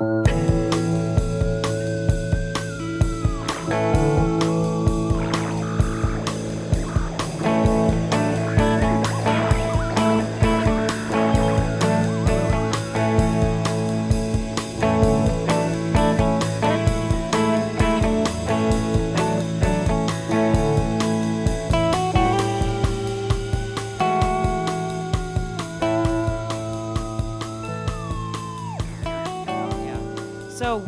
So,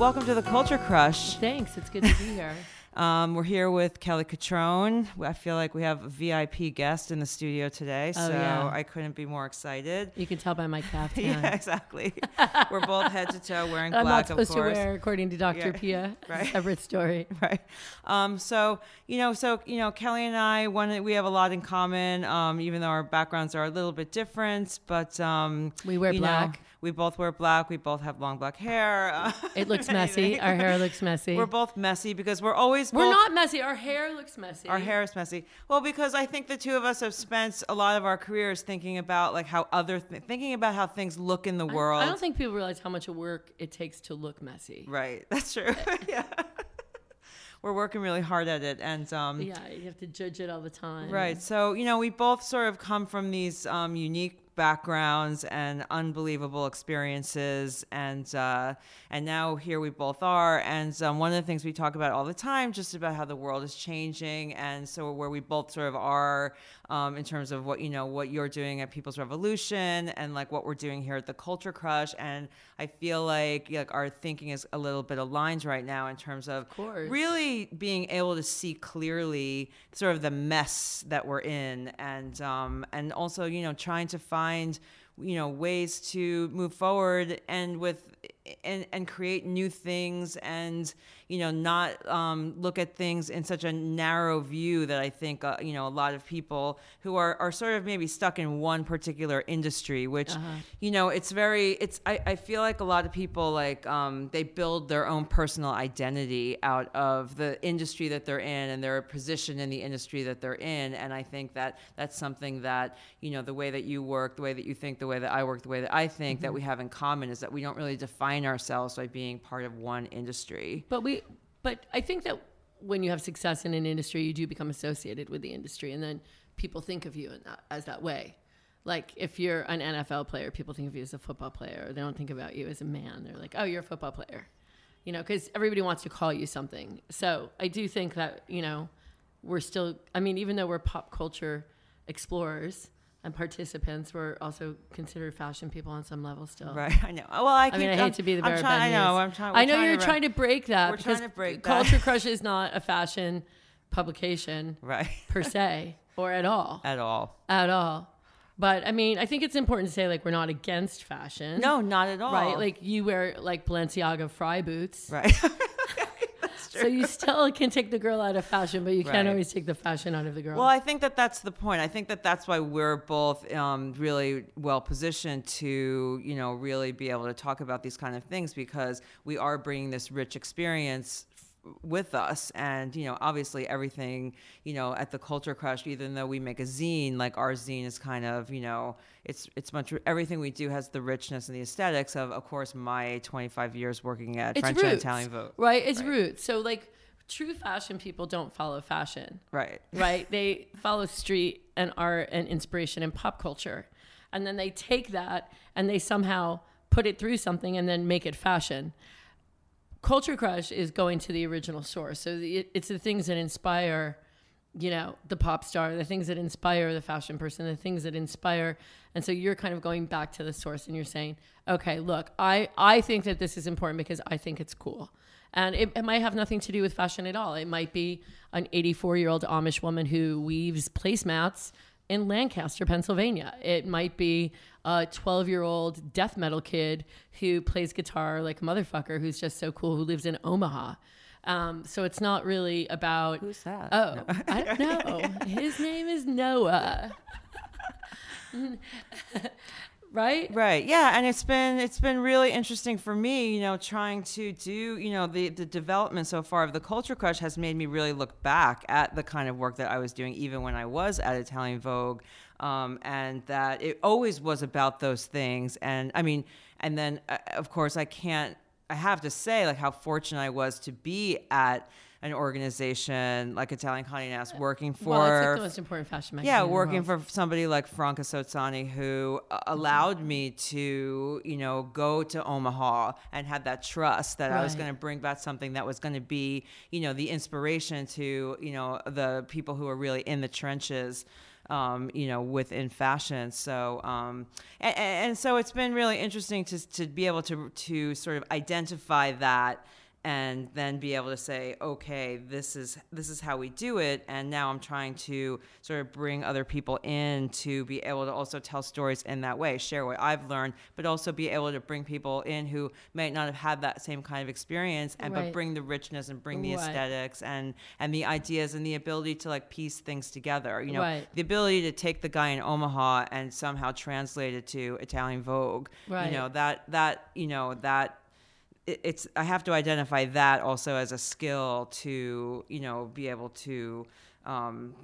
welcome to the Culture Crush. Thanks. It's good to be here. Um, we're here with Kelly Cutrone. I feel like we have a VIP guest in the studio today, Oh, so yeah. I couldn't be more excited. You can tell by my caftan. Yeah, exactly. we're both head to toe wearing I'm black, not supposed of to wear, according to Dr. Yeah, Pia. right. Separate story. right. Um, so you know, so you know, Kelly and I, one, we have a lot in common. Um, even though our backgrounds are a little bit different, but um, We wear you know, black. We both wear black. We both have long black hair. It looks messy. Our hair looks messy. We're both messy because we're always We're both- not messy. Our hair looks messy. Our hair is messy. Well, because I think the two of us have spent a lot of our careers thinking about like how other th- thinking about how things look in the I- world. I don't think people realize how much work it takes to look messy. right. That's true. yeah. We're working really hard at it, and um, Yeah, you have to judge it all the time. Right. So, you know, we both sort of come from these um, unique backgrounds and unbelievable experiences. And uh, and now here we both are. And um, one of the things we talk about all the time just about how the world is changing and so where we both sort of are um, in terms of what you know what you're doing at People's Revolution and like what we're doing here at the Culture Crush. And I feel like like our thinking is a little bit aligned right now in terms of, course. really being able to see clearly sort of the mess that we're in. And um, and also you know trying to find you know ways to move forward and with and and create new things and you know not um, look at things in such a narrow view that I think uh, you know a lot of people who are are sort of maybe stuck in one particular industry which you know it's very it's I, I feel like a lot of people like um, they build their own personal identity out of the industry that they're in and their position in the industry that they're in. And I think that that's something that you know the way that you work the way that you think the way that I work the way that I think that we have in common is that we don't really define ourselves by being part of one industry. But we, but I think that when you have success in an industry, you do become associated with the industry, and then people think of you that, as that way. Like if you're an NFL player, people think of you as a football player. They don't think about you as a man. They're like, oh, you're a football player, you know, because everybody wants to call you something. So I do think that you know we're still. I mean, even though we're pop culture explorers and participants, we're also considered fashion people on some level still. right I know well I, I mean, I hate I'm- to be the bearer of trying, bad I know. I'm trying I know we're you're to- trying to break that we're because trying to break that. Culture Crush is not a fashion publication right per se or at all, at all at all. But I mean, I think it's important to say like we're not against fashion. no not at all right? Like you wear like Balenciaga fry boots, right so you still can take the girl out of fashion, but you can't always take the fashion out of the girl. Well, I think that that's the point. I think that that's why we're both um, really well positioned to, you know, really be able to talk about these kind of things because we are bringing this rich experience with us and you know obviously everything you know at the culture crush even though we make a zine like our zine is kind of you know it's it's much everything we do has the richness and the aesthetics of of course my 25 years working at it's french roots, and italian vogue right? It's roots. So like true fashion people don't follow fashion. right right? They follow street and art and inspiration and pop culture. And then they take that and they somehow put it through something and then make it fashion. Culture Crush is going to the original source. So the, it's the things that inspire, you know, the pop star, the things that inspire the fashion person, the things that inspire. And so you're kind of going back to the source and you're saying, okay, look, I, I think that this is important because I think it's cool. And it, it might have nothing to do with fashion at all. It might be an 84 year old Amish woman who weaves placemats in Lancaster, Pennsylvania. It might be a 12 year old death metal kid who plays guitar like a motherfucker who's just so cool who lives in Omaha. Um, so it's not really about. Who's that? Oh, I don't know. His name is Noah. right? Right. Yeah, and it's been it's been really interesting for me, you know, trying to do, you know, the the development so far of the Culture Crush has made me really look back at the kind of work that I was doing even when I was at Italian Vogue. Um, and that it always was about those things. And I mean, and then uh, of course I can't I have to say like how fortunate I was to be at an organization like Italian Condé Nast working for well, it's like the most important fashion magazine. yeah working for somebody like franca sozzani who uh, allowed me to you know go to omaha and had that trust that i was going to bring back something that was going to be you know the inspiration to you know the people who are really in the trenches um, you know, within fashion. So, um, and, and so it's been really interesting to, to be able to, to sort of identify that and then be able to say, okay, this is this is how we do it. And now I'm trying to sort of bring other people in to be able to also tell stories in that way, share what I've learned, but also be able to bring people in who might not have had that same kind of experience, and Right. but bring the richness and bring the Right. aesthetics and and the ideas and the ability to like piece things together. You know, Right. the ability to take the guy in Omaha and somehow translate it to Italian Vogue. Right. You know that that you know that it's I have to identify that also as a skill to you know be able to um,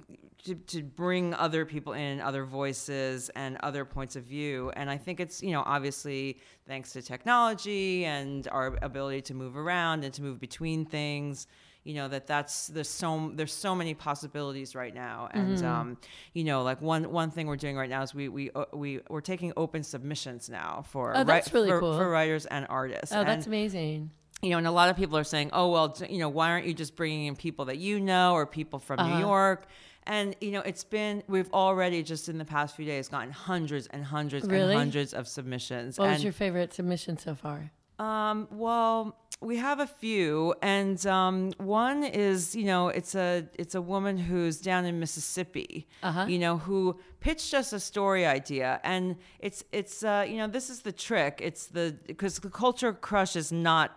to, to bring other people in, other voices, and other points of view. And I think it's you know obviously thanks to technology and our ability to move around and to move between things. You know that that's there's so there's so many possibilities right now, and Mm-hmm. um, you know like one one thing we're doing right now is we we uh, we we're taking open submissions now for Oh, that's really for, cool. for writers and artists. Oh, that's And, amazing. you know, and a lot of people are saying, "Oh, well, you know, why aren't you just bringing in people that you know or people from Uh-huh. New York?" And you know, it's been we've already just in the past few days gotten hundreds and hundreds Really? and hundreds of submissions. What and was your favorite submission so far? um, well, we have a few, and um, one is you know it's a it's a woman who's down in Mississippi, Uh-huh. you know, who pitched us a story idea, and it's it's uh, you know this is the trick. It's the because the culture crush is not.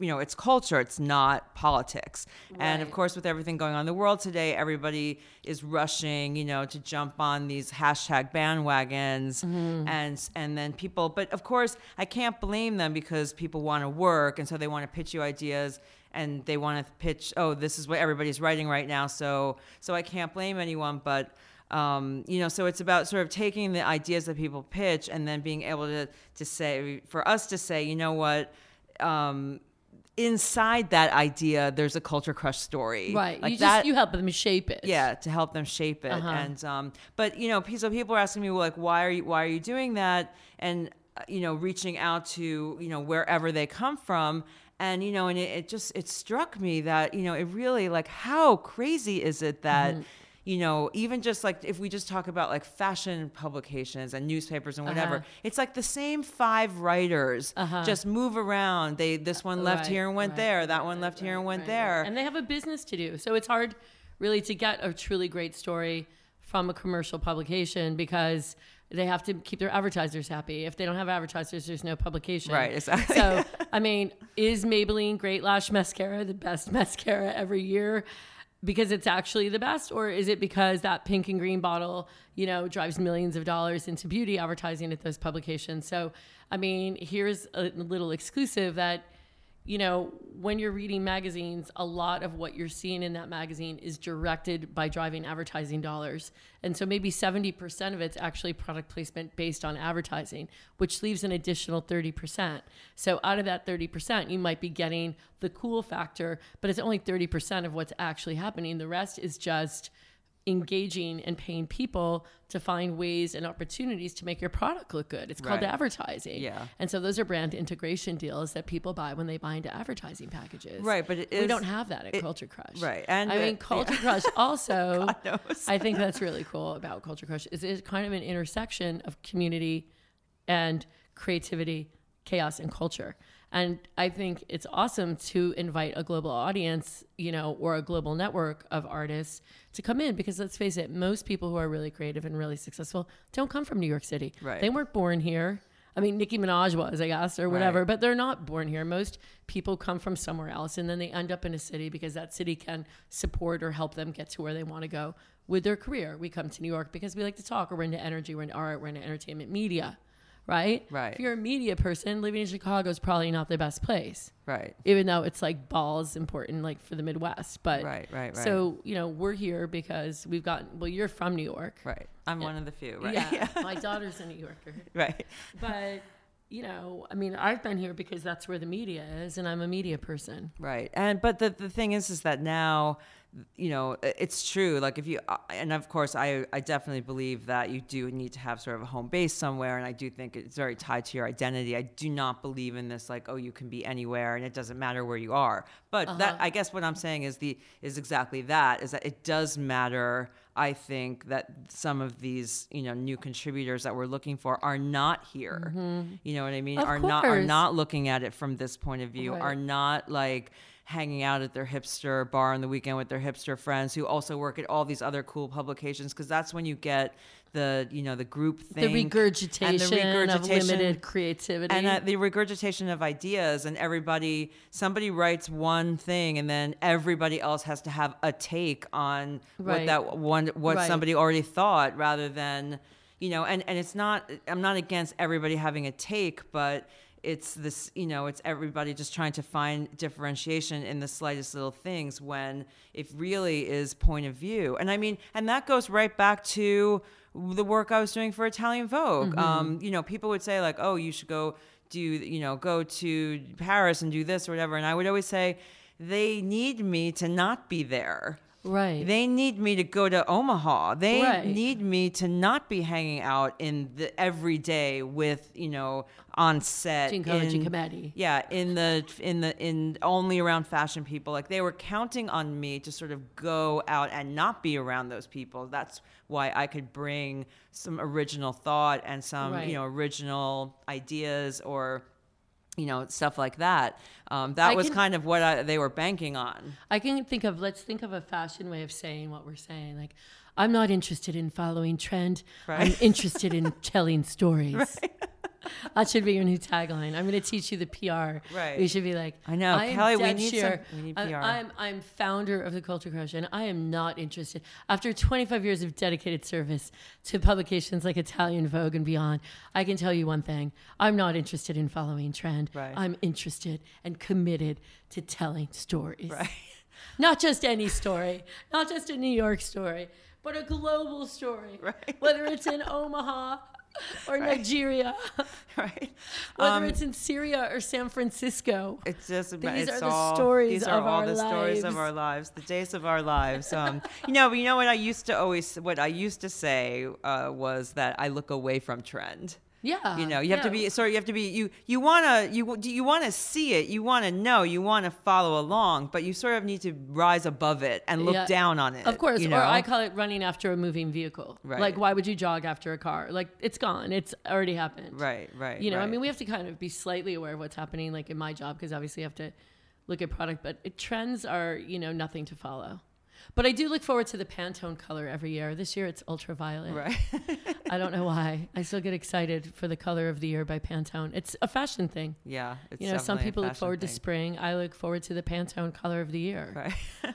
You know, it's culture, it's not politics. And of course, with everything going on in the world today, everybody is rushing, you know, to jump on these hashtag bandwagons and and then people but of course I can't blame them because people want to work and so they want to pitch you ideas and they want to pitch oh this is what everybody's writing right now so so I can't blame anyone but um, you know so it's about sort of taking the ideas that people pitch and then being able to to say for us to say you know what? Um, inside that idea there's a culture crush story Right. like you that just you help them shape it. yeah to help them shape it Uh-huh. and um but you know so people are asking me well, like why are you why are you doing that and uh, you know reaching out to you know wherever they come from and you know and it, it just it struck me that you know it really like how crazy is it that Mm-hmm. You know even just like if we just talk about like fashion publications and newspapers and whatever Uh-huh. it's like the same five writers Uh-huh. just move around they this one left Right, here and went right, there that one left right, here and went there. And they have a business to do. So it's hard really to get a truly great story from a commercial publication because they have to keep their advertisers happy. If they don't have advertisers, there's no publication. Right, exactly. So, I mean, is Maybelline Great Lash Mascara the best mascara every year? Because it's actually the best, or is it because that pink and green bottle, you know, drives millions of dollars into beauty advertising at those publications? So, I mean, here's a little exclusive that you know, when you're reading magazines, a lot of what you're seeing in that magazine is directed by driving advertising dollars. And so maybe 70% of it's actually product placement based on advertising, which leaves an additional 30%. So out of that 30%, you might be getting the cool factor, but it's only 30% of what's actually happening. The rest is just engaging and paying people to find ways and opportunities to make your product look good. It's called Right. advertising. Yeah. And so those are brand integration deals that people buy when they buy into advertising packages. Right, but it we don't have that at it- Culture Crush. right, and I it- mean Culture Crush also I think that's really cool about Culture Crush is it's kind of an intersection of community and creativity, chaos and culture. And I think it's awesome to invite a global audience, you know, or a global network of artists to come in because let's face it, most people who are really creative and really successful don't come from New York City. Right. They weren't born here. I mean, Nicki Minaj was, I guess, or whatever, Right. but they're not born here. Most people come from somewhere else and then they end up in a city because that city can support or help them get to where they want to go with their career. We come to New York because we like to talk, or we're into energy, we're into art, we're into entertainment media, right? Right. If you're a media person, living in Chicago is probably not the best place, right even though it's like balls important, like for the Midwest. But Right, right, right. So, you know, we're here because we've got, well, you're from New York. Right. I'm one of the few, right? Yeah. My daughter's a New Yorker. right. But you know, I mean, I've been here because that's where the media is, and I'm a media person. Right. And but the the thing is is that now you know it's true like if you uh, and of course I I definitely believe that you do need to have sort of a home base somewhere and I do think it's very tied to your identity. I do not believe in this like oh you can be anywhere and it doesn't matter where you are. But that I guess what I'm saying is the is exactly that is that it does matter I think that some of these, you know, new contributors that we're looking for are not here. You know what I mean? Of are not are not looking at it from this point of view. Right. Are not like hanging out at their hipster bar on the weekend with their hipster friends who also work at all these other cool publications because that's when you get the you know the group thing The thing regurgitation, of limited creativity. and uh, the regurgitation of ideas and everybody somebody writes one thing and then everybody else has to have a take on what that one what Right. somebody already thought rather than you know and and it's not i'm not against everybody having a take but it's this you know it's everybody just trying to find differentiation in the slightest little things when it really is point of view. And i mean and that goes right back to the work i was doing for italian vogue. Um, you know people would say like oh you should go do you know go to paris and do this or whatever. And i would always say they need me to not be there right. they need me to go to Omaha. They Right. need me to not be hanging out in the every day with you know on set. Giancarlo in- Giacometti. Yeah, in the in the in only around fashion people. Like they were counting on me to sort of go out and not be around those people. That's why I could bring some original thought and some Right. you know original ideas or you know stuff like that. Um, that I was can- kind of what I, they were banking on. I can think of let's think of a fashion way of saying what we're saying. Like, I'm not interested in following trend. I'm interested in telling stories. That should be your new tagline. I'm going to teach you the PR. Right. You should be like, I know. am Kelly, we need some- we need I- PR. I'm I'm founder of the Culture Crush, and I am not interested. After 25 years of dedicated service to publications like Italian Vogue and beyond, I can tell you one thing: I'm not interested in following trend. Right. I'm interested and committed to telling stories. Right. Not just any story, not just a New York story, but a global story. Right. Whether it's in Omaha or Nigeria, right. whether Um, it's in Syria or San Francisco. It's just about These it's are the all, stories these are of all our the stories of lives. our lives, the days of our lives. Um, you know, you know what I used to always, what I used to say uh, was that I look away from trend. Yeah. You know, you have to be sorry. You have to be you. You wanna you you want to see it. You want to know. You want to follow along, but you sort of need to rise above it and look Yeah. down on it. Of course, you or? I call it running after a moving vehicle. Right. Like, why would you jog after a car? Like, it's gone. It's already happened. right, right. You know, I mean, we have to kind of be slightly aware of what's happening, like in my job, because obviously you have to look at product, but it, trends are, you know, nothing to follow. But I do look forward to the Pantone color every year. This year it's ultraviolet. right. I don't know why. I still get excited for the color of the year by Pantone. It's a fashion thing. yeah, it's You know, some people look forward to spring. I look forward to the Pantone color of the year. Right.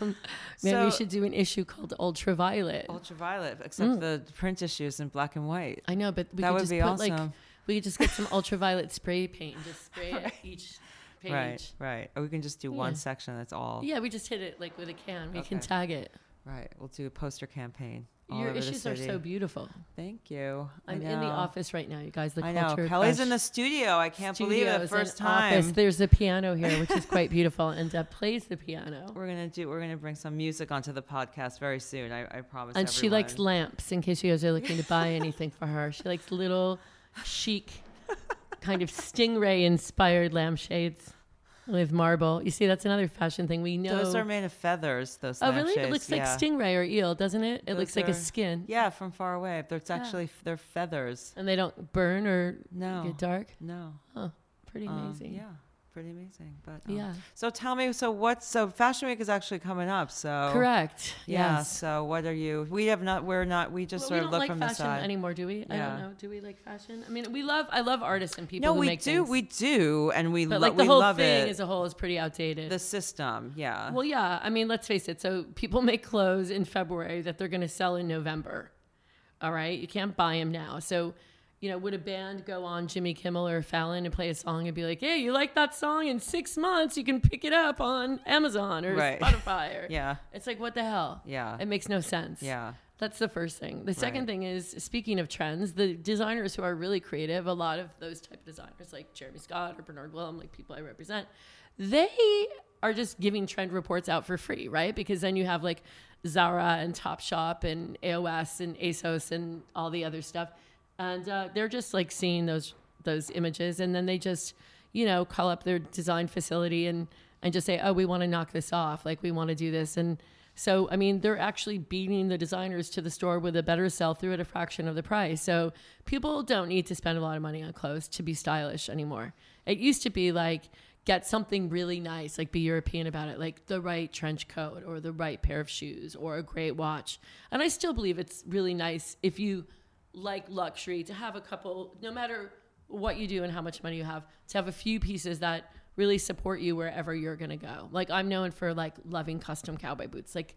Um, maybe we should do an issue called ultraviolet. Ultraviolet, except mm. the print issues in black and white. I know, but we that could would just be put awesome. like we could just get some ultraviolet spray paint and just spray it each page. Right, right. Or we can just do one section that's all. Yeah, we just hit it like with a can. We can tag it. Right. We'll do a poster campaign. Your the issues are so beautiful. Thank you. I'm in the office right now, you guys. The I know. Kelly's in the studio. I can't believe it. and First office. time. There's a piano here, which is quite beautiful, and Deb plays the piano. We're gonna do. We're gonna bring some music onto the podcast very soon. I, I promise. And she likes lamps. In case you guys are looking to buy anything for her, she likes little, chic, kind of stingray inspired lampshades with marble. You see, that's another fashion thing. We know. Those are made of feathers. Those. oh, really? It lampshades, looks like yeah. stingray or eel, doesn't it? It Those looks like a skin. Yeah, from far away. It's actually they're feathers. And they don't burn or No. get dark. No. Huh. Pretty Um, amazing. yeah. Pretty amazing. But um, Yeah. So tell me. So what's so Fashion Week is actually coming up. So Correct. Yeah. Yes. So what are you? We have not. We're not. We just Well, sort we of look like from the fashion side. anymore, do we? I don't know. Do we like fashion? I mean, we love. I love artists and people no, who we make do. things. We do, and we but lo- like the we whole love thing it. as a whole is pretty outdated. the system. Yeah. well, yeah. I mean, let's face it. So people make clothes in February that they're going to sell in November. All right, you can't buy them now. So, you know, would a band go on Jimmy Kimmel or Fallon and play a song and be like, "Hey, you like that song? In six months, you can pick it up on Amazon or Right. Spotify." Or, yeah. It's like, what the hell? Yeah. It makes no sense. Yeah. That's the first thing. The second Right. thing is speaking of trends, the designers who are really creative, a lot of those type of designers like Jeremy Scott or Bernhard Willhelm, like people I represent, they are just giving trend reports out for free, right? Because then you have like Zara and Topshop and AOS and ASOS and all the other stuff, and uh, they're just like seeing those those images, and then they just you know call up their design facility and and just say, oh, we want to knock this off, like we want to do this, and so I mean they're actually beating the designers to the store with a better sell through at a fraction of the price. So people don't need to spend a lot of money on clothes to be stylish anymore. It used to be like get something really nice, like be European about it, like the right trench coat or the right pair of shoes or a great watch. And I still believe it's really nice if you like luxury to have a couple, no matter what you do and how much money you have, to have a few pieces that really support you wherever you're going to go. Like I'm known for like loving custom cowboy boots. Like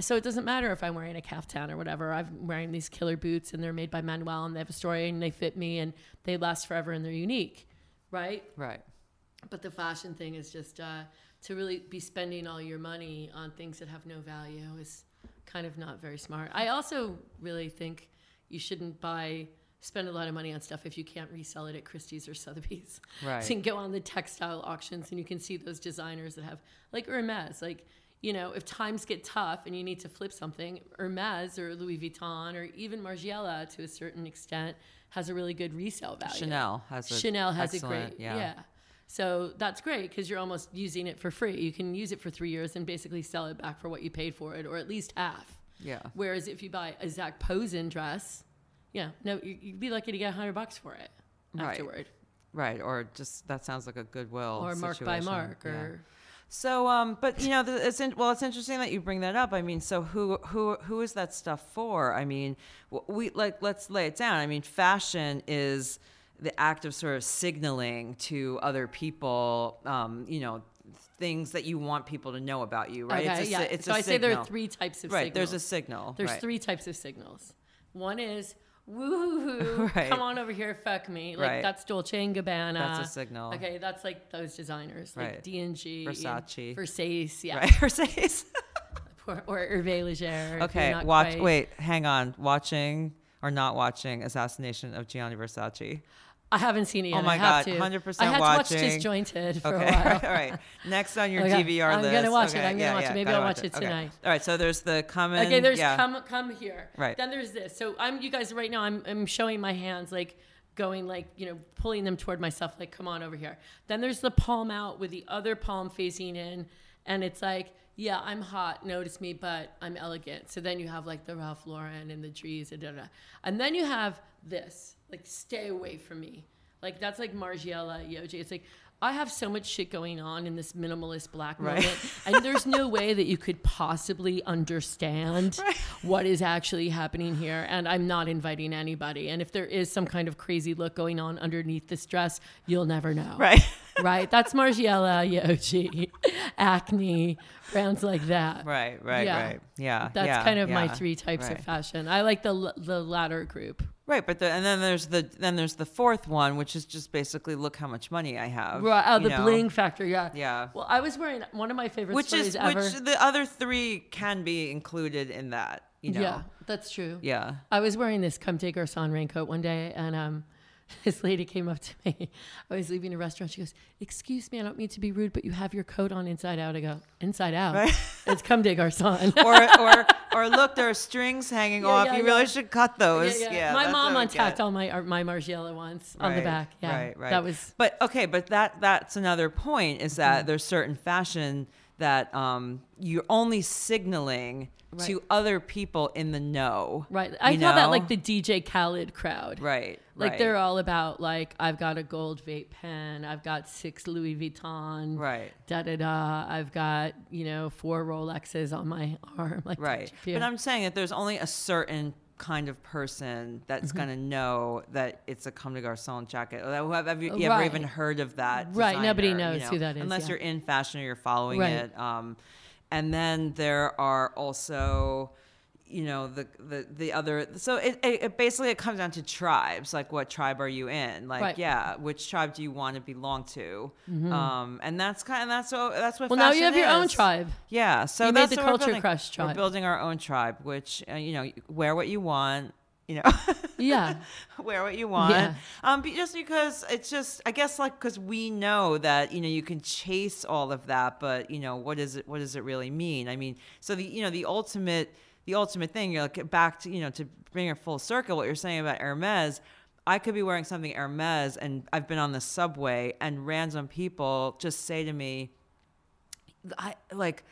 so it doesn't matter if I'm wearing a caftan or whatever. I'm wearing these killer boots and they're made by Manuel and they have a story and they fit me and they last forever and they're unique, right? Right. But the fashion thing is just uh, to really be spending all your money on things that have no value is kind of not very smart. I also really think you shouldn't buy spend a lot of money on stuff if you can't resell it at Christie's or Sotheby's. Right. So you can go on the textile auctions and you can see those designers that have like Hermes, like you know, if times get tough and you need to flip something, Hermes or Louis Vuitton or even Margiela to a certain extent has a really good resale value. Chanel has a Chanel has a great yeah. yeah. So that's great because you're almost using it for free. You can use it for three years and basically sell it back for what you paid for it, or at least half. Yeah. Whereas if you buy a Zac Posen dress, yeah, no, you- you'd be lucky to get a hundred bucks for it Right. afterward, Right. Or just that sounds like a goodwill or Mark by situation. Mark, Yeah. or So, um, but you know, the, it's in, well, it's interesting that you bring that up. I mean, so who who who is that stuff for? I mean, we like let's lay it down. I mean, fashion is the act of sort of signaling to other people, um, you know, things that you want people to know about you, right? okay, it's a, yeah. it's so I say there are signal. three types of right. signals. There's a signal. There's right. three types of signals. One is woohoo, Right. come on over here, fuck me. Like Right. that's Dolce and Gabbana. That's a signal. Okay, that's like those designers, like Right. D and G, Versace. Versace, yeah, Right. Mercedes. or, or Hervé Leger. okay. Watch. quite- Wait. Hang on. Watching or not watching Assassination of Gianni Versace. I haven't seen it yet. Oh my God, to. 100% I had to watch watching. Disjointed for Okay. a while. All right. Next on your Okay, DVR I'm list. gonna watch it. I'm gonna yeah, watch it. Maybe I'll watch it Okay. tonight. All right. So there's the coming. Okay, there's yeah. come come here. Right. Then there's this. So I'm you guys right now. I'm I'm showing my hands like going like you know pulling them toward myself like come on over here. Then there's the palm out with the other palm facing in, and it's like yeah I'm hot. Notice me, but I'm elegant. So then you have like the Ralph Lauren and the trees and da, da, da. and then you have this like stay away from me. Like that's like Margiela Yohji. It's like I have so much shit going on in this minimalist black Right. moment, and there's no way that you could possibly understand what is actually happening here. And I'm not inviting anybody. And if there is some kind of crazy look going on underneath this dress, you'll never know. Right. Right? That's Margiela Yohji, acne, brands like that. right. Right. Yeah. Right. Yeah. That's yeah, kind of my three types right. of fashion. I like the the latter group. Right. But the, and then there's the then there's the fourth one, which is just basically look how much money I have. Right. Oh, the know? bling factor. Yeah. Yeah. Well, I was wearing one of my favorite Which is ever. which the other three can be included in that. You know. Yeah, that's true. Yeah. I was wearing this Comme des Garçons raincoat one day, and um, this lady came up to me. I was leaving a restaurant. She goes, "Excuse me, I don't mean to be rude, but you have your coat on inside out." I go, "Inside out? Right. It's Comme des Garçons." or or or look, there are strings hanging Yeah, off. yeah, you yeah. really should cut those. Yeah, my mom untacked all my uh, my Margiela ones on the back. Yeah, Right, right. That was But okay, but that that's another point is Mm-hmm. that there's certain fashion that um, you're only signaling to other people in the know. right. I call that like the DJ Khaled crowd. right. Like right, they're all about like I've got a gold vape pen, I've got six Louis Vuitton, right. da da da. I've got you know four Rolexes on my arm, like Right. But I'm saying that there's only a certain kind of person that's Mm-hmm. going to know that it's a Comme des Garçons jacket. Have, have you, you ever even heard of that? Right, nobody designer, you knows who that is, Unless yeah. you're in fashion or you're following Right. it. Um, and then there are also, you know the the the other so it, it, it basically it comes down to tribes like what tribe are you in like Right. yeah which tribe do you want to belong to um and that's kind of that's what that's what Well, now you have your own tribe. yeah so You made the we're Culture. Crush we're tribe. building our own tribe which uh, you know wear what you want you know Yeah. wear what you want Yeah. um just because it's just i guess like because we know that you know you can chase all of that but you know what is it what does it really mean i mean so the you know the ultimate the ultimate thing you're like back to you know to bring it full circle what you're saying about hermes i could be wearing something hermes and i've been on the subway and random people just say to me I like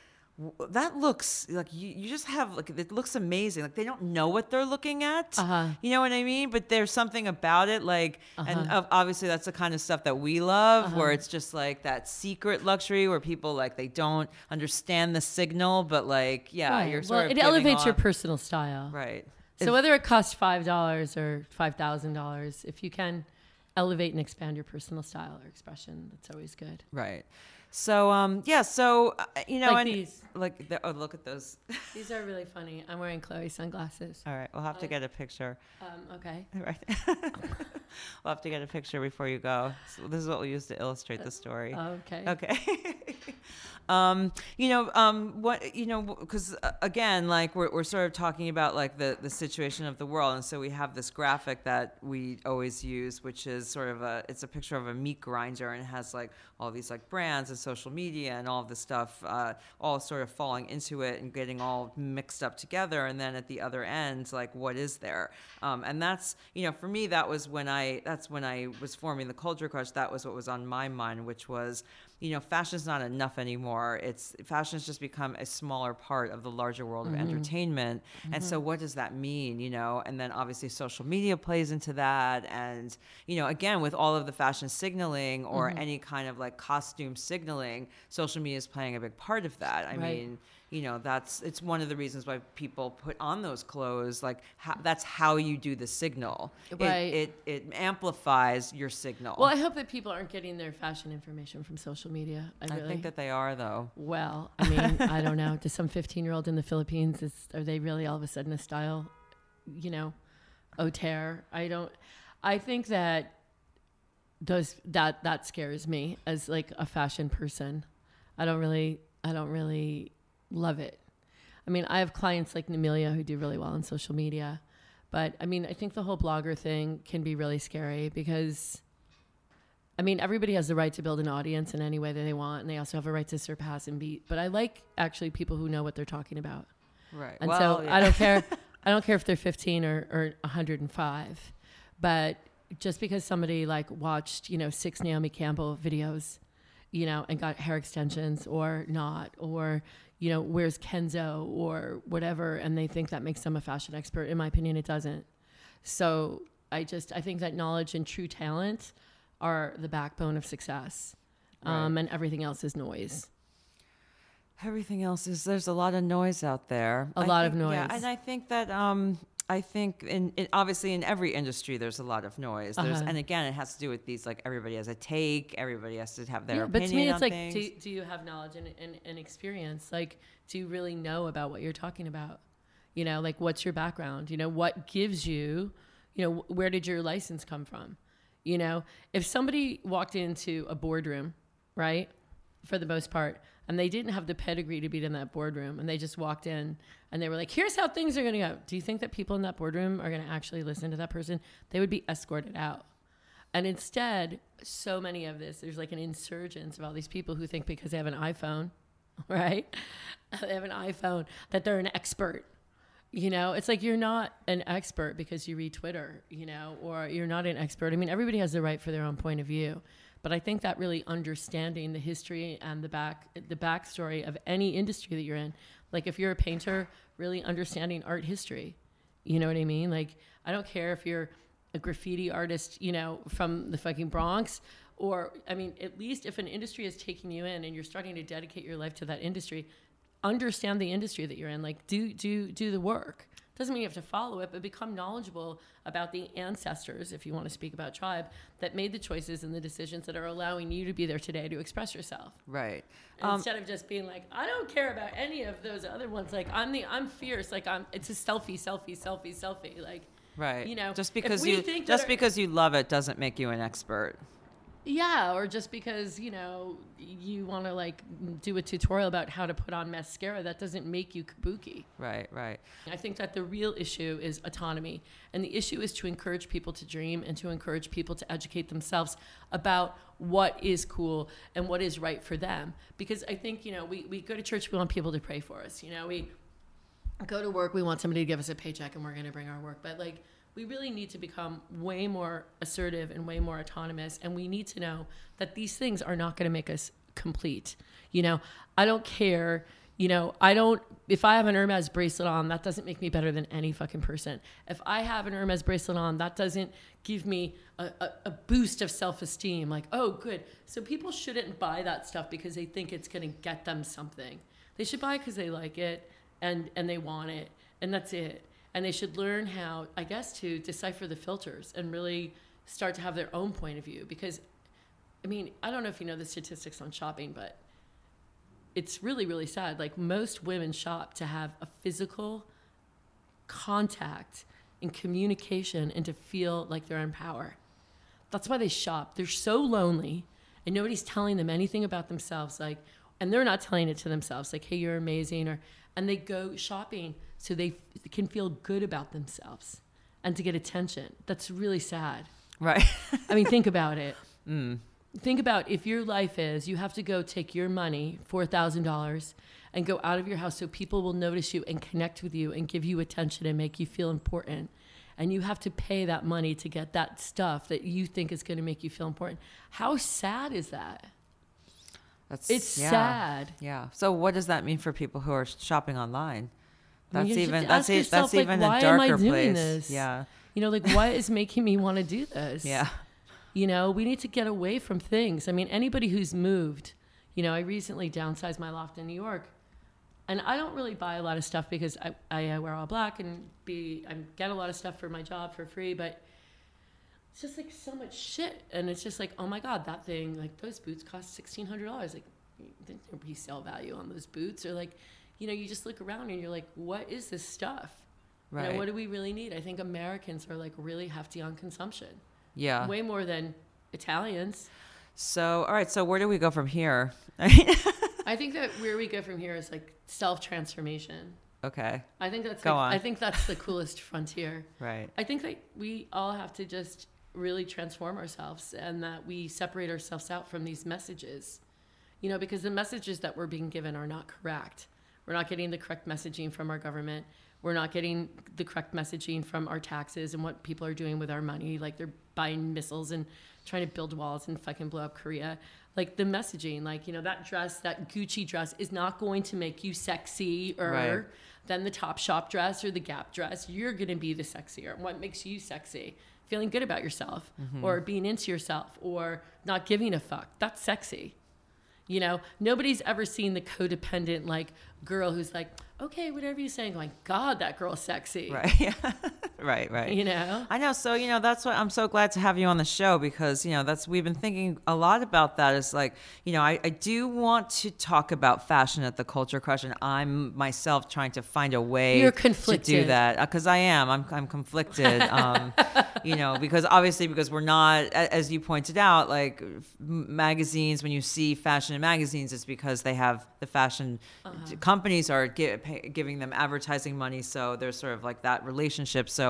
that looks like you, you just have like it looks amazing like they don't know what they're looking at Uh-huh. you know what i mean but there's something about it like and Uh-huh. ob- obviously that's the kind of stuff that we love where it's just like that secret luxury where people like they don't understand the signal but like yeah Right. you're sort well, of it elevates your personal style. right So whether it costs five dollars or five thousand dollars, if you can elevate and expand your personal style or expression, that's always good. right so um yeah so uh, you know Like and these. like the, oh look at those These are really funny. I'm wearing Chloe sunglasses. all right we'll have to get a picture Um, okay. Right. we'll have to get a picture before you go. So this is what we use to illustrate the story. Okay. Okay. um, you know, um, what you know, because uh, again, like we're we're sort of talking about like the the situation of the world, and so we have this graphic that we always use, which is sort of a it's a picture of a meat grinder, and it has like all these like brands and social media and all of this stuff, uh, all sort of falling into it and getting all mixed up together, and then at the other end, like what is there? Um, and that's you know, for me, that was when I that's when I was forming the culture crush. That was what was on my mind, which was you know, fashion's not enough anymore. It's fashion's just become a smaller part of the larger world of mm-hmm. entertainment. And so mm-hmm. what does that mean, you know? And then obviously social media plays into that and you know, again with all of the fashion signaling or mm-hmm. any kind of like costume signaling, social media is playing a big part of that. I Right. mean, you know that's it's one of the reasons why people put on those clothes like how, that's how you do the signal It- Right. it, it amplifies your signal Well, I hope that people aren't getting their fashion information from social media. I, I really think that they are though Well, I mean, I don't know. Does some 15 year old in the Philippines, is, are they really all of a sudden a style, you know, auteur? I don't, I think that does, that, that scares me as like a fashion person. I don't really, I don't really love it. I mean, I have clients like Namilia who do really well on social media, but I mean, I think the whole blogger thing can be really scary because I mean, everybody has the right to build an audience in any way that they want, and they also have a right to surpass and beat. But I like actually people who know what they're talking about. right And well, so yeah. I don't care. I don't care if they're 15 or, or 105. But just because somebody like watched, you know, six Naomi Campbell videos, you know, and got hair extensions or not, or, you know, wears Kenzo or whatever, and they think that makes them a fashion expert. In my opinion, it doesn't. So I just, I think that knowledge and true talent are the backbone of success. Um, and everything else is noise. everything else is there's a lot of noise out there A I lot of think- yeah noise. and i think that um I think in, in obviously in every industry there's a lot of noise. There's Uh-huh. and again it has to do with these like everybody has a take, everybody has to have their yeah, opinion but to me, it's like, do, do you have knowledge and, and, and experience? Like, do you really know about what you're talking about? You know, like, what's your background? You know, what gives you, you know, where did your license come from? You know, if somebody walked into a boardroom, right, for the most part, and they didn't have the pedigree to be in that boardroom, and they just walked in and they were like, here's how things are going to go. Do you think that people in that boardroom are going to actually listen to that person? They would be escorted out. And instead, so many of this, there's like an insurgence of all these people who think because they have an iPhone, right? they have an iPhone that they're an expert. You know, it's like you're not an expert because you read Twitter, you know, or you're not an expert. I mean, everybody has the right for their own point of view. But I think that really understanding the history and the back the backstory of any industry that you're in, like if you're a painter, really understanding art history. You know what I mean? Like I don't care if you're a graffiti artist, you know, from the fucking Bronx, or I mean, at least if an industry is taking you in and you're starting to dedicate your life to that industry, understand the industry that you're in. Like do do do the work. Doesn't mean you have to follow it, but become knowledgeable about the ancestors, if you want to speak about tribe, that made the choices and the decisions that are allowing you to be there today to express yourself. Right. Um, Instead of just being like, I don't care about any of those other ones. Like I'm the I'm fierce. Like I'm it's a selfie, selfie, selfie, selfie. Like Right. You know, just because you think just our- because you love it doesn't make you an expert. Yeah, or just because, you know, you want to like do a tutorial about how to put on mascara, that doesn't make you kabuki. Right, right. I think that the real issue is autonomy. And the issue is to encourage people to dream and to encourage people to educate themselves about what is cool and what is right for them. Because I think, you know, we, we go to church, we want people to pray for us. You know, we go to work, we want somebody to give us a paycheck and we're going to bring our work. But like, we really need to become way more assertive and way more autonomous. And we need to know that these things are not going to make us complete. You know, I don't care. You know, I don't, if I have an Hermes bracelet on, that doesn't make me better than any fucking person. If I have an Hermes bracelet on, that doesn't give me a, a, a boost of self esteem. Like, oh, good. So people shouldn't buy that stuff because they think it's going to get them something. They should buy because they like it and, and they want it. And that's it and they should learn how i guess to decipher the filters and really start to have their own point of view. Because i mean i don't know if you know the statistics on shopping but it's really really sad. Like most women shop to have a physical contact and communication and to feel like they're in power. That's why they shop. They're so lonely and nobody's telling them anything about themselves like and they're not telling it to themselves like hey you're amazing or and they go shopping so they f- can feel good about themselves and to get attention that's really sad Right. i mean think about it mm. think about if your life is you have to go take your money $4000 and go out of your house so people will notice you and connect with you and give you attention and make you feel important and you have to pay that money to get that stuff that you think is going to make you feel important how sad is that That's it's yeah. sad Yeah. So what does that mean for people who are shopping online? That's you even that's yourself, that's like, even a am I darker doing place. this? Yeah. you know like what is making me want to do this Yeah. You know, we need to get away from things. I mean, anybody who's moved, you know, I recently downsized my loft in New York, and I don't really buy a lot of stuff because I, I wear all black and be I get a lot of stuff for my job for free, but it's just like so much shit, and it's just like, oh my god, that thing, like those boots cost sixteen hundred dollars, like there's no resale value on those boots, or like, you know, you just look around and you're like, what is this stuff? You know, what do we really need? I think Americans are like really hefty on consumption yeah. way more than Italians. So all right. So where do we go from here? I think that where we go from here is like self transformation. okay. I think that's Go like, on. I think that's the coolest frontier. Right. I think that we all have to just really transform ourselves and that we separate ourselves out from these messages. You know, because the messages that we're being given are not correct. We're not getting the correct messaging from our government. We're not getting the correct messaging from our taxes and what people are doing with our money. Like they're buying missiles and trying to build walls and fucking blow up Korea. Like the messaging, like, you know, that dress, that Gucci dress is not going to make you sexy or Right. than the top shop dress or the gap dress. You're going to be the sexier. What makes you sexy? Feeling good about yourself mm-hmm. or being into yourself or not giving a fuck. That's sexy. You know, nobody's ever seen the codependent like girl who's like, okay, whatever you're saying, going, God, that girl's sexy. Right. Right. Right. You know? I know. So, you know, that's what I'm so glad to have you on the show because, you know, that's, we've been thinking a lot about that. Is like, you know, I, I do want to talk about fashion at the Culture Crush, and I'm myself trying to find a way You're to do that because I am. I'm, I'm conflicted, um, you know, because obviously, because we're not, as you pointed out, like magazines, when you see fashion in magazines, it's because they have the fashion Uh-huh. companies are pay, giving them advertising money. So there's sort of like that relationship. So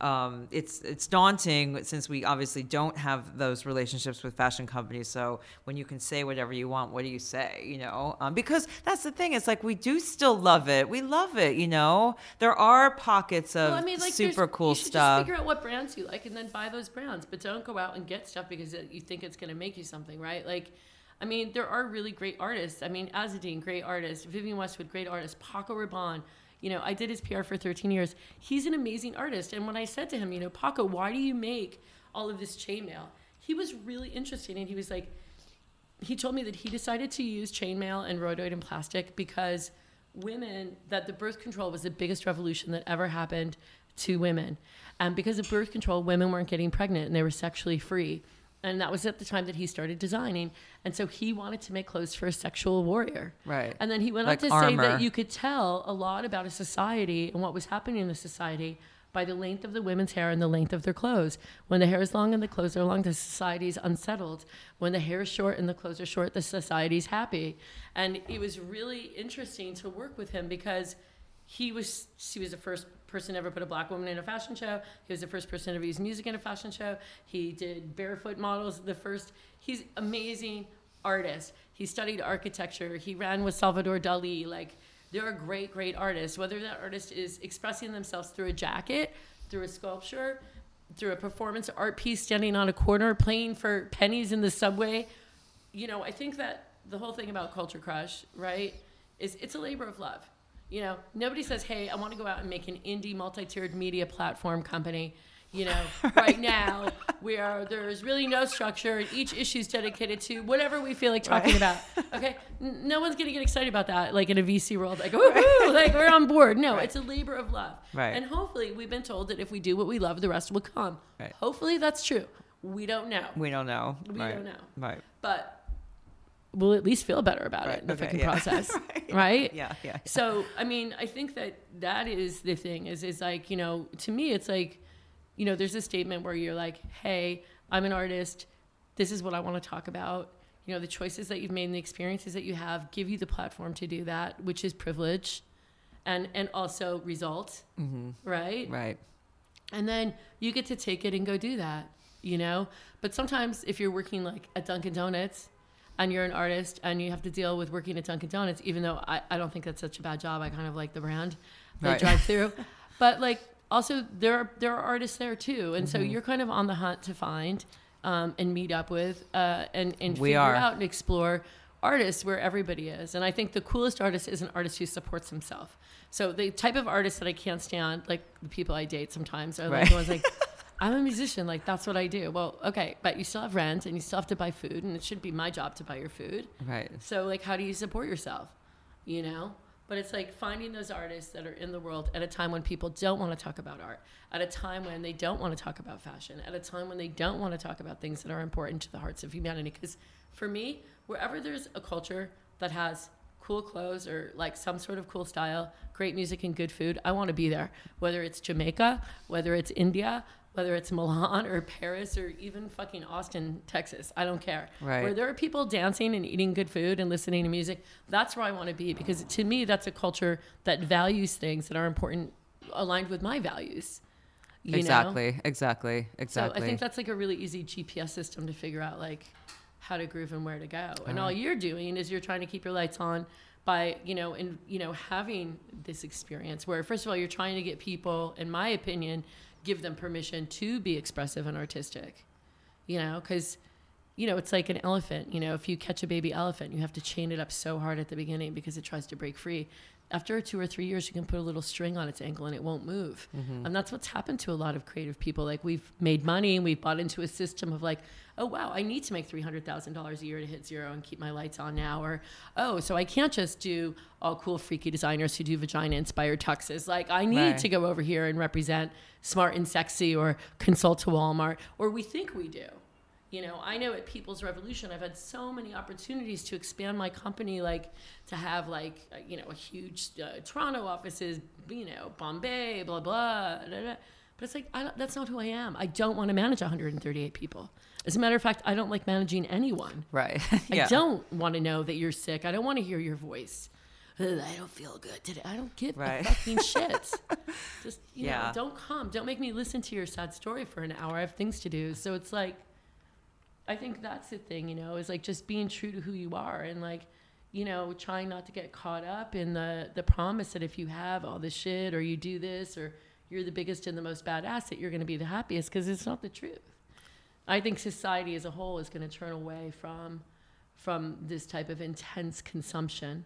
um, it's it's daunting since we obviously don't have those relationships with fashion companies. So when you can say whatever you want, what do you say? You know, um, because that's the thing. It's like we do still love it. We love it. You know, there are pockets of Well, I mean, like, super cool you should stuff. Figure out what brands you like and then buy those brands, but don't go out and get stuff because you think it's going to make you something, right? Like, I mean, there are really great artists. I mean, Azzedine, great artist. Vivienne Westwood, great artist. Paco Rabanne. You know, I did his PR for 13 years. He's an amazing artist. And when I said to him, you know, Paco, why do you make all of this chainmail? He was really interested, and he was like, he told me that he decided to use chainmail and rhodoid and plastic because women that the birth control was the biggest revolution that ever happened to women. And because of birth control, women weren't getting pregnant and they were sexually free. And that was at the time that he started designing. And so he wanted to make clothes for a sexual warrior. Right. And then he went Like on to say that you could tell a lot about a society and what was happening in the society by the length of the women's hair and the length of their clothes. When the hair is long and the clothes are long, the society is unsettled. When the hair is short and the clothes are short, the society is happy. And it was really interesting to work with him because he was he was the first person ever put a black woman in a fashion show. He was the first person to use music in a fashion show. He did barefoot models. The first. He's amazing artist. He studied architecture. He ran with Salvador Dali. Like there are great, great artists. Whether that artist is expressing themselves through a jacket, through a sculpture, through a performance art piece, standing on a corner, playing for pennies in the subway. You know, I think that the whole thing about Culture Crush, right, is it's a labor of love. You know, nobody says, "Hey, I want to go out and make an indie multi-tiered media platform company." You know, right now we are there's really no structure, and each issue is dedicated to whatever we feel like talking about. Okay, N- no one's gonna get excited about that, like in a VC world, like woohoo, like we're on board. No, it's a labor of love, Right. And hopefully, we've been told that if we do what we love, the rest will come. Right. Hopefully, that's true. We don't know, We don't know. We right. don't know. Right. but we'll at least feel better about Right, it in the okay, fucking yeah. process, Right. right? Yeah. Yeah. So I mean, I think that that is the thing. Is is like you know, to me, it's like, you know, there's a statement where you're like, hey, I'm an artist. This is what I want to talk about. You know, the choices that you've made and the experiences that you have give you the platform to do that, which is privilege, and and also results, mm-hmm. right? Right. and then you get to take it and go do that you know but sometimes if you're working like at dunkin' donuts and you're an artist and you have to deal with working at dunkin' donuts even though i, I don't think that's such a bad job i kind of like the brand they Right. drive through but like also there are there are artists there too and so Mm-hmm. you're kind of on the hunt to find um, and meet up with uh, and, and We figure are. out and explore artists where everybody is. And I think the coolest artist is an artist who supports himself. So the type of artist that I can't stand, like the people I date sometimes, are like Right. the ones like, I'm a musician, like that's what I do. Well, okay, but you still have rent and you still have to buy food, and it should be my job to buy your food. Right. So like, how do you support yourself? You know. But it's like finding those artists that are in the world at a time when people don't want to talk about art, at a time when they don't want to talk about fashion, at a time when they don't want to talk about things that are important to the hearts of humanity. Because for me, wherever there's a culture that has cool clothes or like some sort of cool style, great music and good food, I want to be there. Whether it's Jamaica, whether it's India, whether it's Milan or Paris or even fucking Austin, Texas, I don't care. Right. Where there are people dancing and eating good food and listening to music, that's where I want to be because to me that's a culture that values things that are important aligned with my values. You know? exactly. Exactly. Exactly. So I think that's like a really easy GPS system to figure out like how to groove and where to go. And uh-huh. all you're doing is you're trying to keep your lights on by, you know, and you know, having this experience where first of all you're trying to get people, in my opinion, give them permission to be expressive and artistic. You know, because you know, it's like an elephant. You know, if you catch a baby elephant, you have to chain it up so hard at the beginning because it tries to break free. After two or three years, you can put a little string on its ankle and it won't move. Mm-hmm. And that's what's happened to a lot of creative people. Like we've made money and we've bought into a system of like, oh wow, I need to make three hundred thousand dollars a year to hit zero and keep my lights on now. Or oh, so I can't just do all cool freaky designers who do vagina inspired tuxes. Like I need Right. to go over here and represent smart and sexy or consult to Walmart. Or we think we do. You know, I know at People's Revolution, I've had so many opportunities to expand my company, like to have like uh, you know a huge uh, Toronto offices, you know, Bombay, blah blah. Da, da. But it's like that's not who I am. I don't want to manage 138 people. As a matter of fact, I don't like managing anyone. right. yeah. I don't want to know that you're sick. I don't want to hear your voice. "Ugh, I don't feel good today. I don't give Right. a fucking shit. Just you know, Yeah. don't come. Don't make me listen to your sad story for an hour. I have things to do. So it's like, I think that's the thing. You know, is like just being true to who you are and like, you know, trying not to get caught up in the the promise that if you have all this shit or you do this or you're the biggest and the most badass that you're going to be the happiest because it's not the truth. I think society as a whole is going to turn away from from this type of intense consumption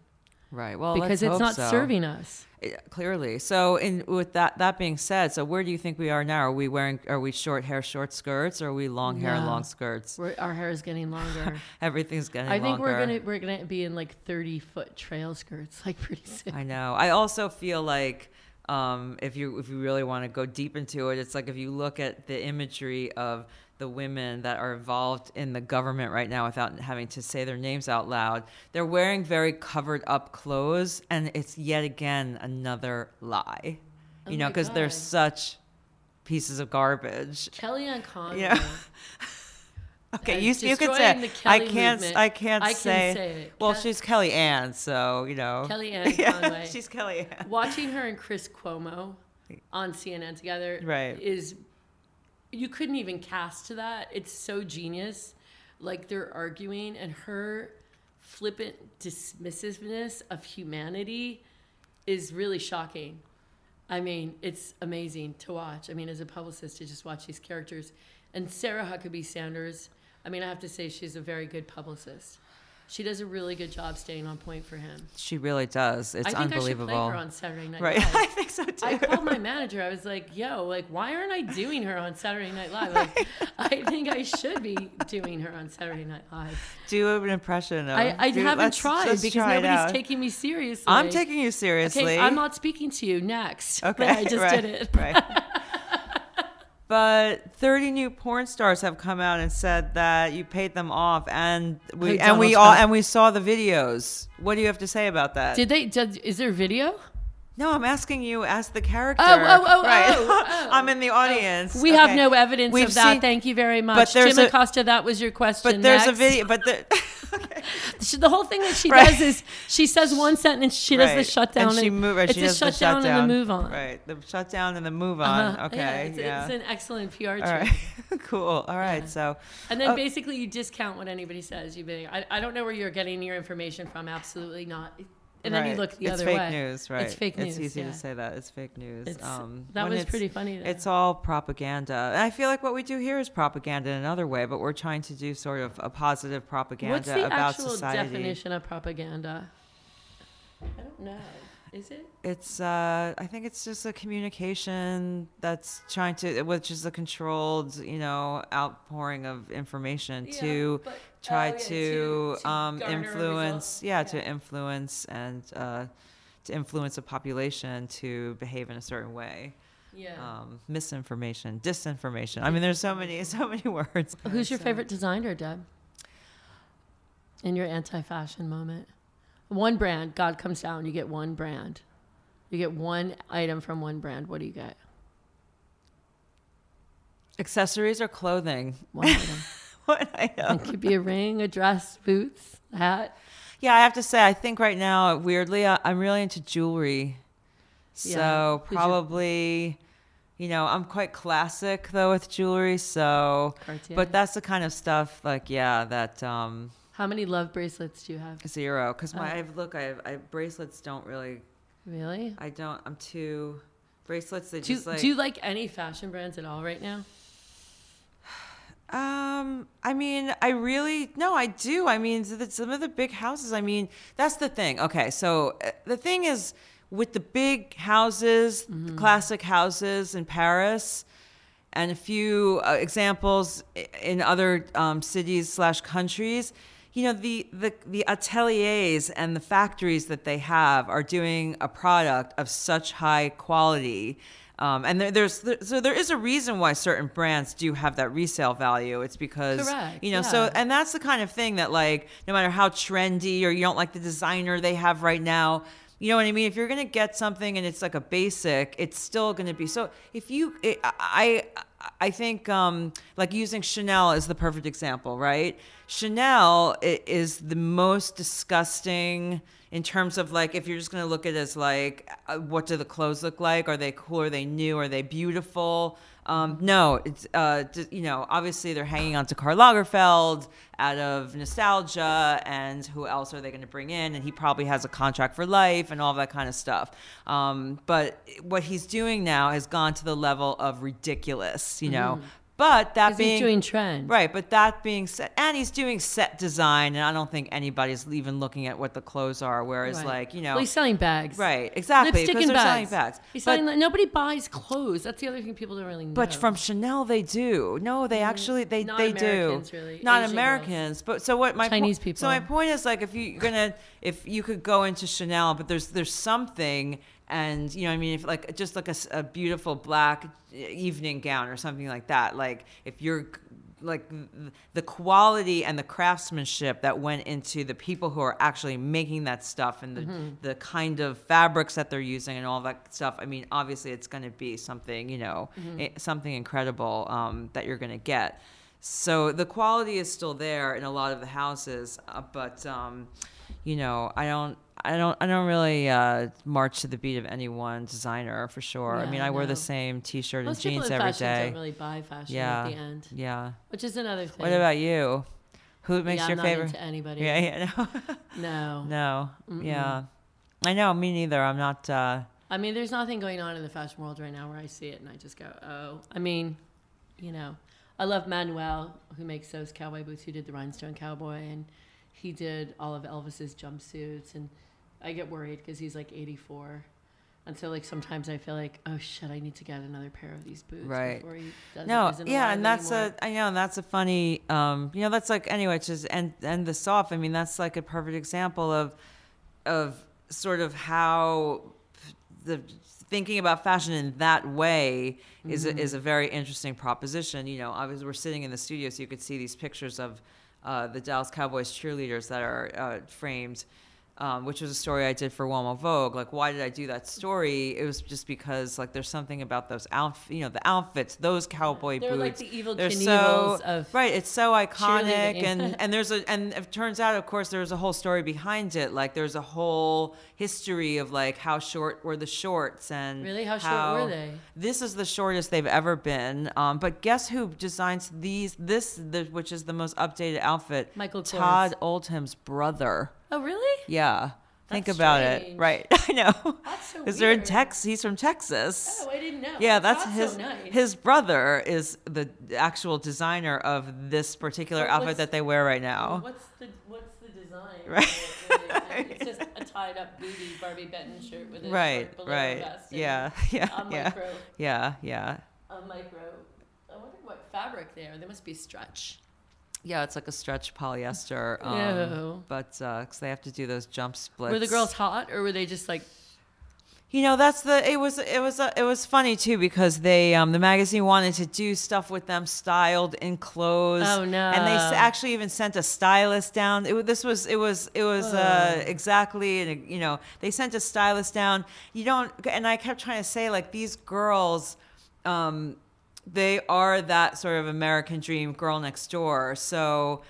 Right. Well, because it's not so. serving us. Yeah, clearly. So, in with that that being said, so where do you think we are now? Are we wearing? Are we short hair, short skirts, or are we long hair, No. long skirts? We're, our hair is getting longer. Everything's getting longer. I think we're gonna we're gonna be in like thirty foot trail skirts like pretty soon. I know. I also feel like um, if you if you really want to go deep into it, it's like if you look at the imagery of the women that are involved in the government right now without having to say their names out loud, they're wearing very covered up clothes, and it's yet again another lie. Oh You know, because they're such pieces of garbage. Kellyanne Conway. Yeah. Okay, you, you can say I can't movement. I can't I can say, say it. well Ke- she's Kelly Ann so you know Kellyanne Yeah, Conway. she's Kelly Ann Watching her and Chris Cuomo on CNN together Right. is you couldn't even cast to that. It's so genius. Like they're arguing and her flippant dismissiveness of humanity is really shocking. I mean, it's amazing to watch. I mean, as a publicist, to just watch these characters. And Sarah Huckabee Sanders, I mean, I have to say she's a very good publicist. She does a really good job staying on point for him. she really does it's I think unbelievable I should play her on Saturday Night right Live. I think so too I called my manager. I was like, "Yo, like, why aren't I doing her on Saturday Night Live? Like, I think I should be doing her on Saturday Night Live. do an impression of I, I do- haven't tried because try nobody's taking me seriously. I'm taking you seriously Okay, I'm not speaking to you next. okay I just right, did it. right But 30 new porn stars have come out and said that you paid them off, and we and we Donald all Trump. and we saw the videos. What do you have to say about that? Did they? Did, is there video? No, I'm asking you as the character. Oh, oh, oh, right. oh, oh. I'm in the audience. We have no evidence We've of that. seen- Thank you very much, but Jim a- Acosta. That was your question. But there's a video. But the, She, the whole thing that she Right. does is she says one sentence, she does the shutdown, and she move. Right, it's she a shutdown shutdown and the move on. Right, the shutdown and the move on. Uh-huh. Okay, yeah, it's, yeah. it's an excellent PR All right, cool. All right, so And then Oh. basically you discount what anybody says. You I, I don't know where you're getting your information from. Absolutely not. And then you right. look the it's other way. It's fake news, right? It's fake news. It's easy yeah. to say that it's fake news. It's, um, that was pretty funny. Though. It's all propaganda. And I feel like what we do here is propaganda in another way, but we're trying to do sort of a positive propaganda What's the about actual society. definition of propaganda? I don't know. Is it? It's uh I think it's just a communication that's trying to which is a controlled, you know, outpouring of information to but- try oh, yeah, to, to um garner a influence yeah, Yeah. to influence and uh to influence a population to behave in a certain way. Yeah. Um misinformation, disinformation. I mean there's so many so many words. Who's your So- favorite designer, Deb? In your anti-fashion moment, one brand. God comes down. You get one brand. You get one item from one brand. What do you get? accessories or clothing? One item. what I know. It could be a ring, a dress, boots, a hat. Yeah, I have to say, I think right now, weirdly, I'm really into jewelry. Yeah. So Who's your- probably, you know, I'm quite classic though with jewelry. So, Cartier. but that's the kind of stuff, like, yeah, that um, How many love bracelets do you have? zero. Because my Oh. I've, look, I have, I bracelets. Don't really. Really? I don't. I'm too bracelets. They Do you, just like. do you like any fashion brands at all right now? Um, I mean, I really no, I do. I mean, some of the big houses. I mean, that's the thing. Okay, so uh, the thing is with the big houses, the classic houses in Paris, and a few uh, examples in other um, cities slash countries. You know, the, the the ateliers and the factories that they have are doing a product of such high quality. Um, and there, there's there, so there is a reason why certain brands do have that resale value. It's because Correct, you know so and that's the kind of thing that like no matter how trendy or you don't like the designer they have right now you know what i mean if you're gonna get something and it's like a basic it's still gonna be so if you it, i i think um like using chanel is the perfect example right? Chanel is the most disgusting in terms of like if you're just going to look at it as like uh, what do the clothes look like? Are they cool? Are they new? Are they beautiful um, no it's uh, you know obviously they're hanging on to Karl Lagerfeld out of nostalgia and who else are they going to bring in? And he probably has a contract for life and all that kind of stuff. Um, but what he's doing now has gone to the level of ridiculous you know But that being he's doing trend. Right, but that being said, and he's doing set design, and I don't think anybody's even looking at what the clothes are. Whereas, Right. like you know, well, he's selling bags. right, exactly, Lipstick and bags. selling bags. He's But- selling. nobody buys clothes. That's the other thing people don't really know. But from Chanel, they do. No, they mm, actually they Not they do. Americans, really. Not Asian Americans. But so what? My po- Chinese So my point is like if you're gonna if you could go into Chanel, but there's there's something. And you know, I mean, if like just like a beautiful black evening gown or something like that, like if you're like the quality and the craftsmanship that went into the people who are actually making that stuff and the Mm-hmm. the kind of fabrics that they're using and all that stuff. I mean, obviously, it's going to be something you know, Mm-hmm. eh, something incredible um, that you're going to get. So the quality is still there in a lot of the houses, uh, but um, you know, I don't. I don't. I don't really uh, march to the beat of any one designer for sure. I mean, Yeah, I wear the same T-shirt most and jeans in every day. don't really buy fashion yeah, at the end, yeah. which is another thing. What about you? Who makes yeah, your I'm favorite? Not into anybody. Yeah, yeah, no, No. no, yeah. I know, me neither. I'm not. Uh, I mean, there's nothing going on in the fashion world right now where I see it and I just go, oh. I mean, you know, I love Manuel, who makes those cowboy boots, who did the Rhinestone Cowboy, and he did all of Elvis's jumpsuits. And I get worried because he's like 84. And so, like, sometimes I feel like, oh shit, I need to get another pair of these boots Right. before he doesn't. no, yeah, and that's anymore. a. I know, and that's a funny. Um, you know, that's like anyway. Just end end this off. I mean, that's like a perfect example of, of sort of how the thinking about fashion in that way is a, is a very interesting proposition. You know, obviously we're sitting in the studio, so you could see these pictures of uh, the Dallas Cowboys cheerleaders that are uh, framed. Um, which was a story I did for Uomo Vogue. Like, why did I do that story? It was just because, like, there's something about those outfit, you know, the outfits, those cowboy boots. They're boots. like the evil They're Knievels of right. It's so iconic, and and there's a and it turns out, of course, there's a whole story behind it. Like, there's a whole history of like how short were the shorts and Really? How short were they? This is the shortest they've ever been. Um, but guess who designs these? This, the, which is the most updated outfit. Michael Kors. Todd Oldham's brother. Oh, really? Yeah. Think That's about it. Right. I know. That's so Because they're in weird. Tex. He's from Texas. Oh, I didn't know. Yeah, that's so his. nice. His brother is the actual designer of this particular But outfit what's- that they wear right now. What's the what's the design? Right. It's just a tied up booty Barbi Benton shirt with a Right. short bolero Right. vest. and Yeah. Yeah. A Yeah. micro, Yeah. Yeah. a micro. I wonder what fabric they are. They must be stretch. Yeah. It's like a stretch polyester. Ew. Um, but because they have to do those jump splits. Were the girls hot or were they just like? You know, that's the. It was. It was. Uh, it was funny too because they, um, the magazine wanted to do stuff with them styled in clothes. Oh, no. And they s- actually even sent a stylist down. It, wa- this was. It was. It was uh, exactly. And you know, they sent a stylist down. You don't. And I kept trying to say like these girls. Um, they are that sort of American dream girl next door. So,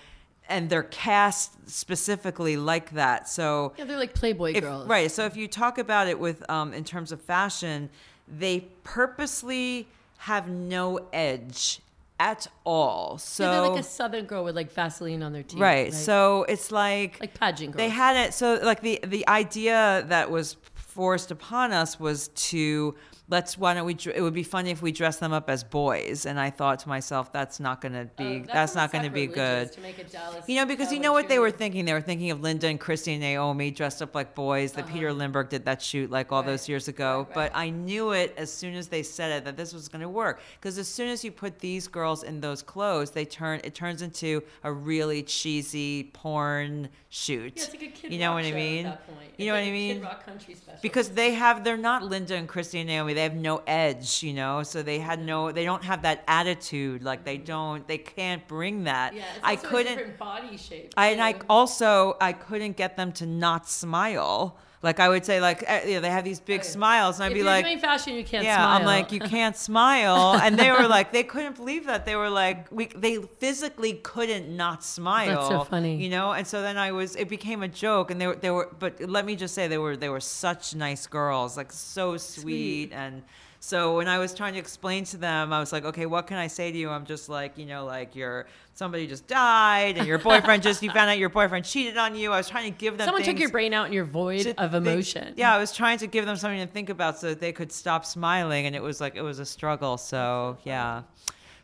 and they're cast specifically like that. So Yeah, they're like Playboy if, girls. Right. So if you talk about it with um, in terms of fashion, they purposely have no edge at all. So Yeah, they're like a southern girl with like Vaseline on their teeth. right. So it's like, like pageant girls. they had it. So like the the idea that was forced upon us was to let's why don't we it would be funny if we dress them up as boys and i thought to myself that's not going to Oh, be that's that's not going to be good To make a Dallas you know, because you know what they were thinking? They were thinking of Linda and Christy and Naomi dressed up like boys. That Peter Lindbergh did that shoot like all those Uh-huh. Right. years ago. Right, But I knew it as soon as they said it that this was going to work. Because as soon as you put these girls in those clothes, they turn it turns into a really cheesy porn shoot. Yeah, it's like a kid you know rock what I show at mean? that point. You It's know what I mean? Kid rock country special. because they have they're not linda and christy and naomi they have no edge you know so they had no they don't have that attitude like they mm-hmm. don't they can't bring that yeah, it's i also a couldn't different body shape. I, and I also I couldn't get them to not smile. Like I would say, like eh, you know, they have these big smiles, and I'd if be you're like, doing fashion, you can't yeah, smile. I'm like, you can't smile, and they were like, they couldn't believe that. They were like, we, they physically couldn't not smile. That's so funny. you know. And so then I was, it became a joke, and they were, they were, but let me just say, they were, they were such nice girls, like so sweet, and. So when I was trying to explain to them, I was like, okay, what can I say to you? I'm just like, you know, like your somebody just died and your boyfriend just you found out your boyfriend cheated on you. I was trying to give them Someone took your brain out in your void of think- emotion. yeah, I was trying to give them something to think about so that they could stop smiling, and it was like it was a struggle. So yeah,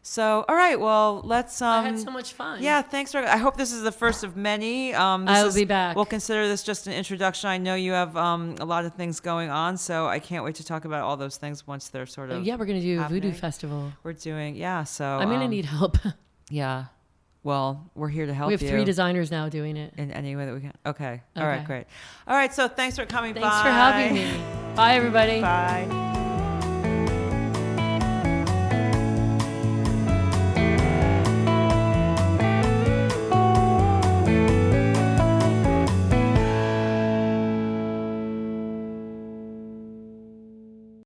So, all right, well, let's. Um, I had so much fun. Yeah, thanks for. I hope this is the first of many. Um, this I will is- be back. We'll consider this just an introduction. I know you have um, a lot of things going on, so I can't wait to talk about all those things once they're sort Uh, of. yeah, we're gonna do a voodoo festival. We're doing, yeah. So I'm gonna um, need help. Yeah. Well, we're here to help we have you three designers now doing it. in any way that we can. Okay. All right. Great. All right. So thanks for coming. Thanks for having me. Bye, everybody. Bye.